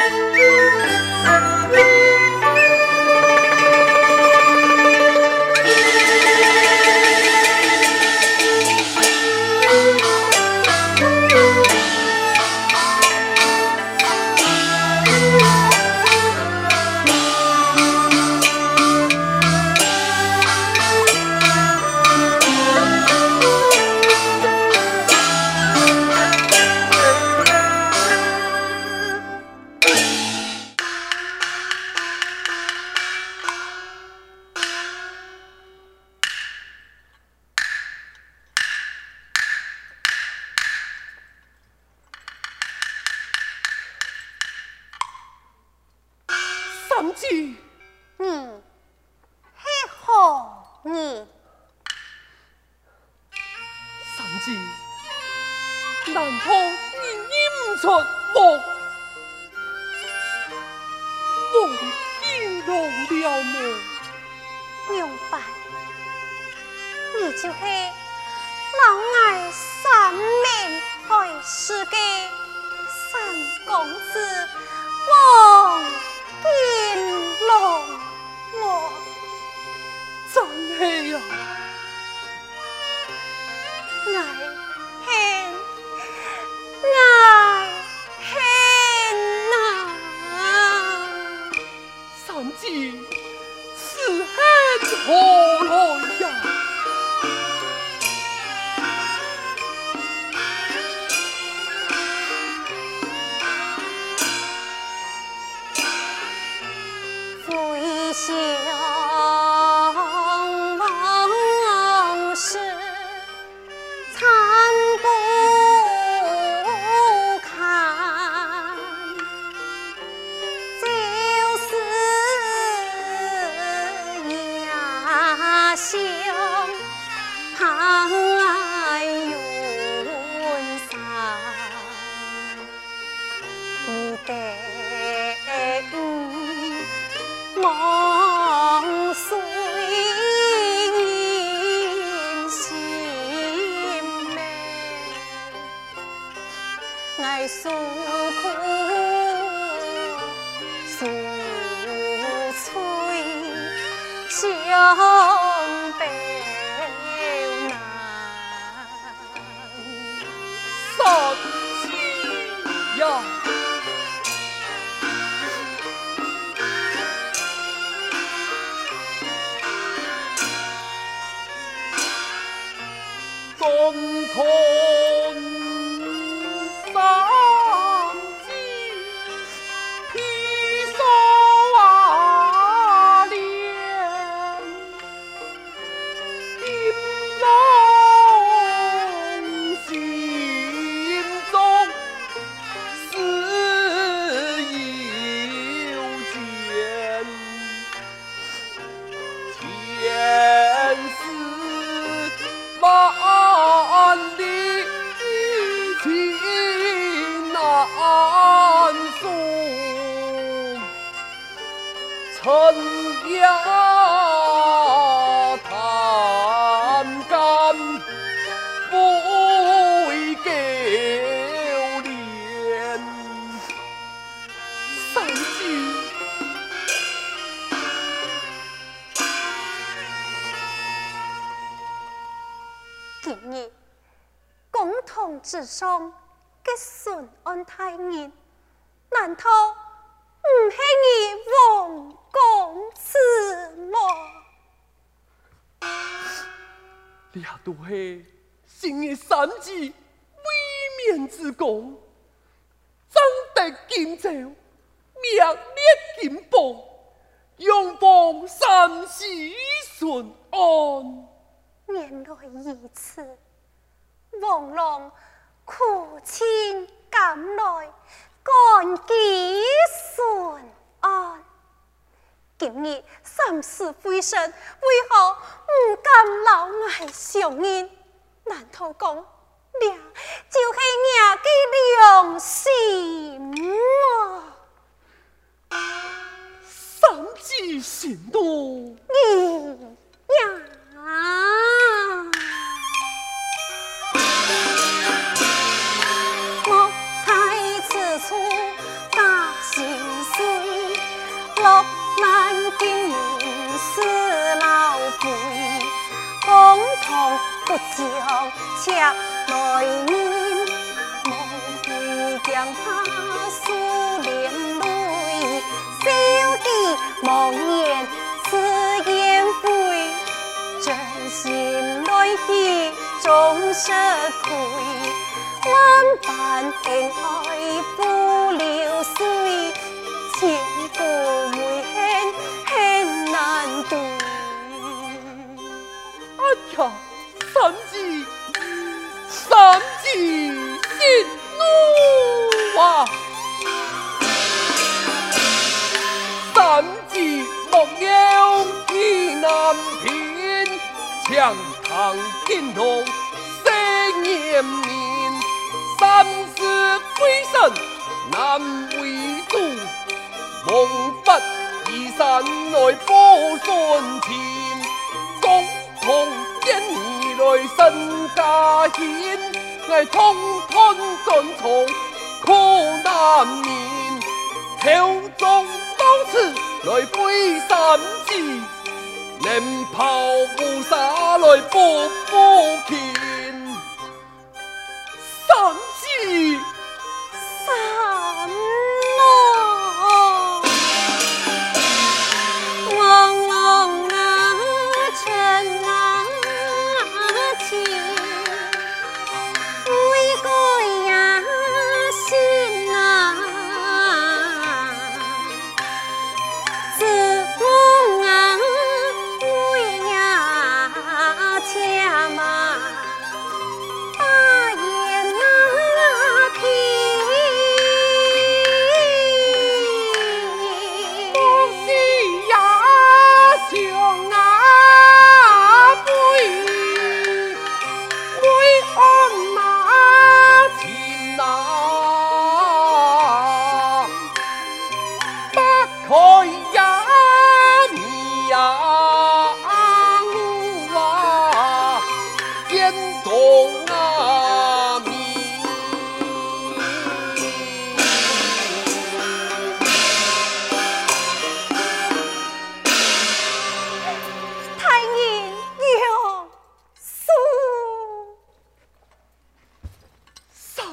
Música 三，你，嘿好你。三姐，难怕你出梦，梦惊扰我。明白，你就去老爱三妹，世给三公子。天龙，我真系，恨恨，三何来呀？Oh. 世上吉顺安泰年，难道唔系你王公子吗？你也都系新嘅三子威冕之功，争得荆州，名列金榜，永保三世顺安。原来如此，王郎。苦情甘来，甘己顺安。今日三世会神，为何唔敢老爱相认？难道讲，娘就是娘的良心啊！三子心多，你不将赤来念，望见江下数连泪，小弟莫言此言非，真心来兮终失愧，万般恩爱不流水，千古梅恨恨难对。三姐，息怒啊！三姐莫要意难平，墙堂金龙生颜面，三世归神难为主，梦不移山来报孙情，共同。来身家显，我通通尽从苦难眠，口中多次来背三字，连袍乌纱来补补肩，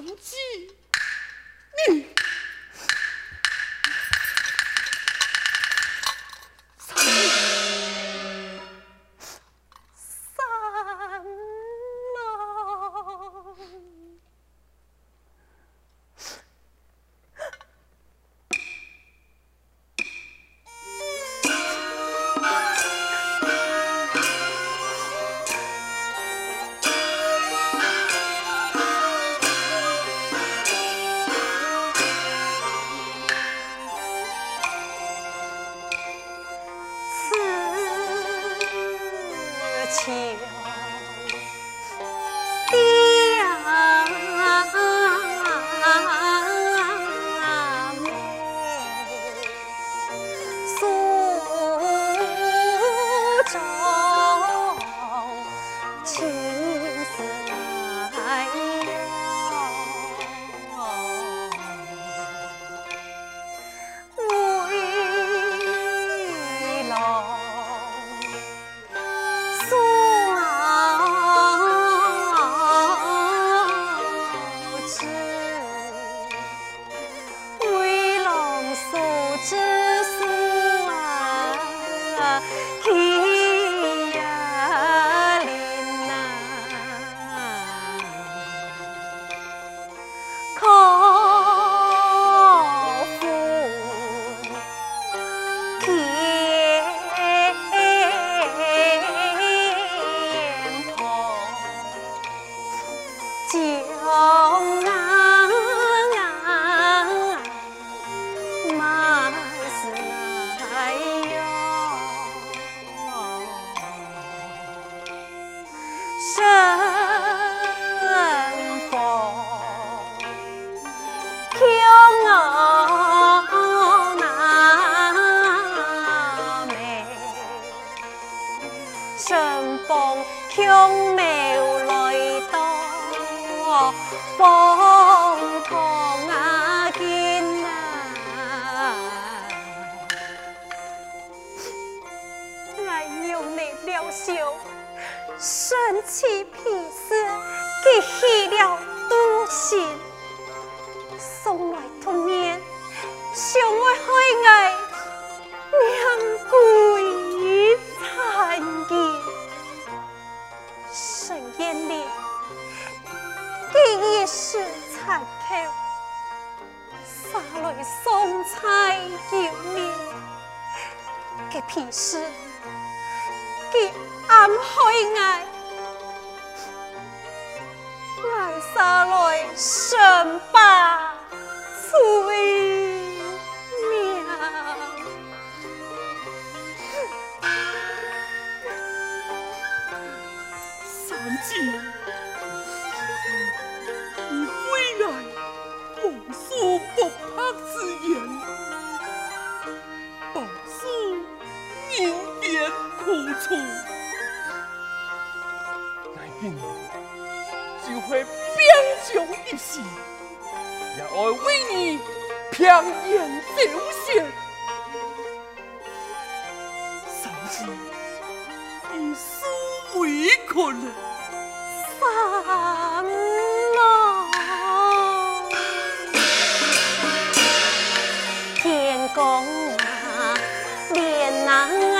玩具公啊，连啊！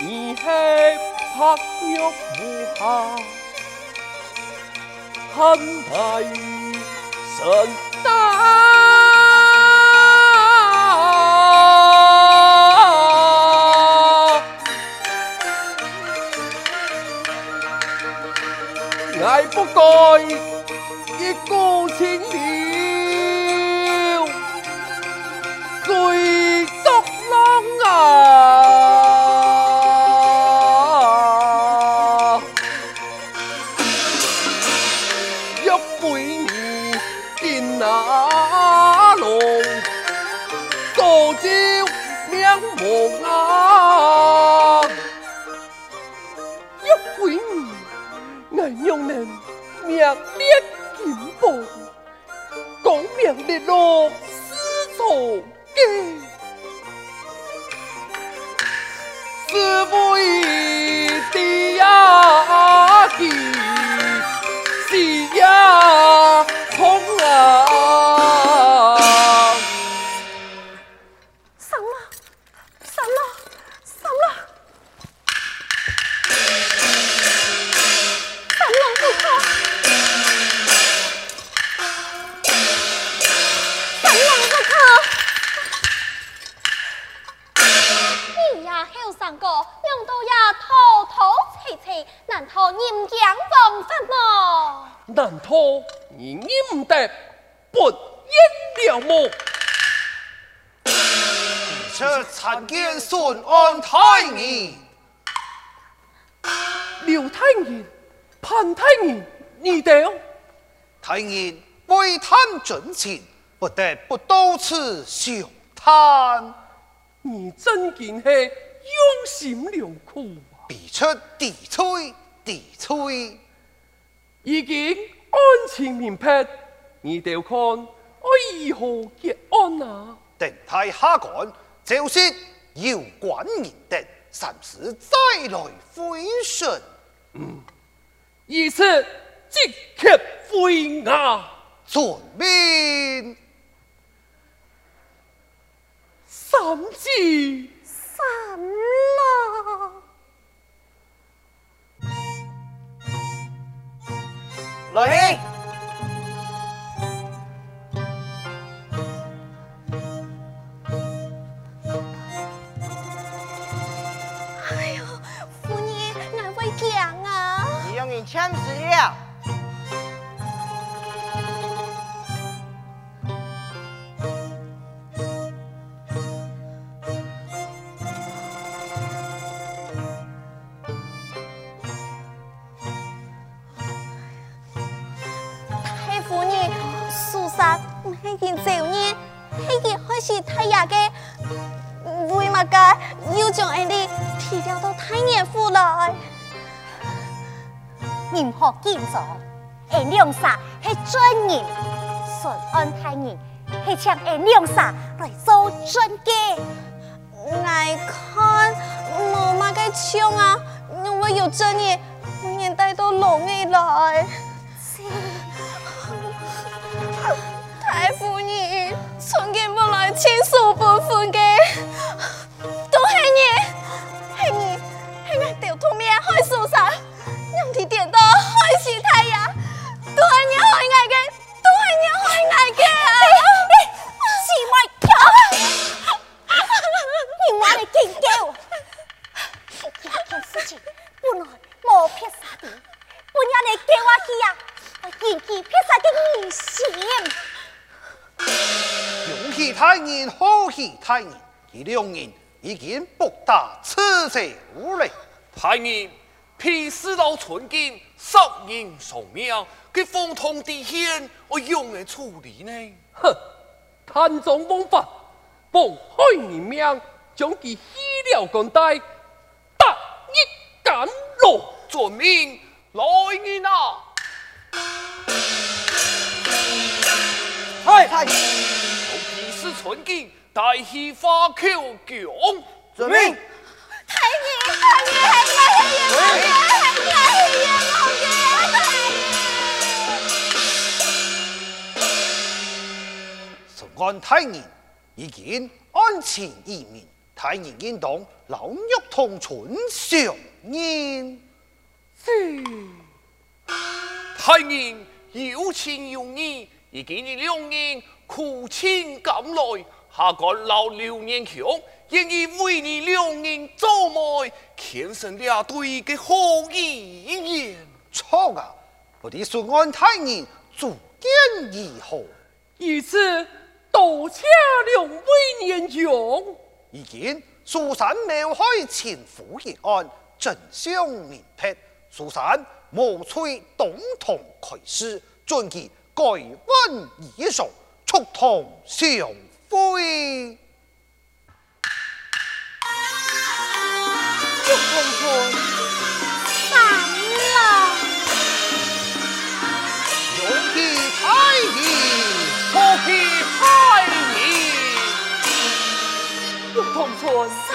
无下，恨大神大。爱不该一股清流难道你认得不认了么？这参见孙安太爷，刘太爷、潘太爷，你哋太爷为探真情，不得不到此相探。你真见系用心良苦啊！必出地催地催。已经案情明白，你哋看我如何结案啊？等待下官就是要官人的，暂时再来回信。嗯，于是即刻回啊！遵命。三姐，三郎。来，哎呦，夫人，俺会讲啊！你用你签字了。是太爷嘅，为乜嘅要将俺哋提调到太爷府来？任何建造，俺两煞系专人，顺安太爷系请俺两煞来做中介。我看冇乜嘅枪啊，我有专人，我愿带到龙儿来。大夫人，从今不来亲属不分嘅，太爷，这两人已经博打此仇了。太爷，皮世老寸金，杀人偿命，佢风通地险，我用来处理呢？哼，贪赃枉法，谋害人命，将其弃了官带，得一干落，遵命来人啊！太太，有皮世寸金，带去花轿宫，遵命。太爷，太爷，太爷，太爷，太爷，太太爷。顺安太爷已经案情已明，太爷应当老弱同存，上言。是。太人有情有义，已见你两人苦尽甘来，下个老刘年强，愿意为你两人做媒，牵成俩对嘅好姻缘。错啊！我的顺安太人主见如何？于是多谢两位年长。已经苏三谋害前夫一案，真相明白，苏三莫催董同开始，准其改换衣裳，促同相会。玉凤春，三郎，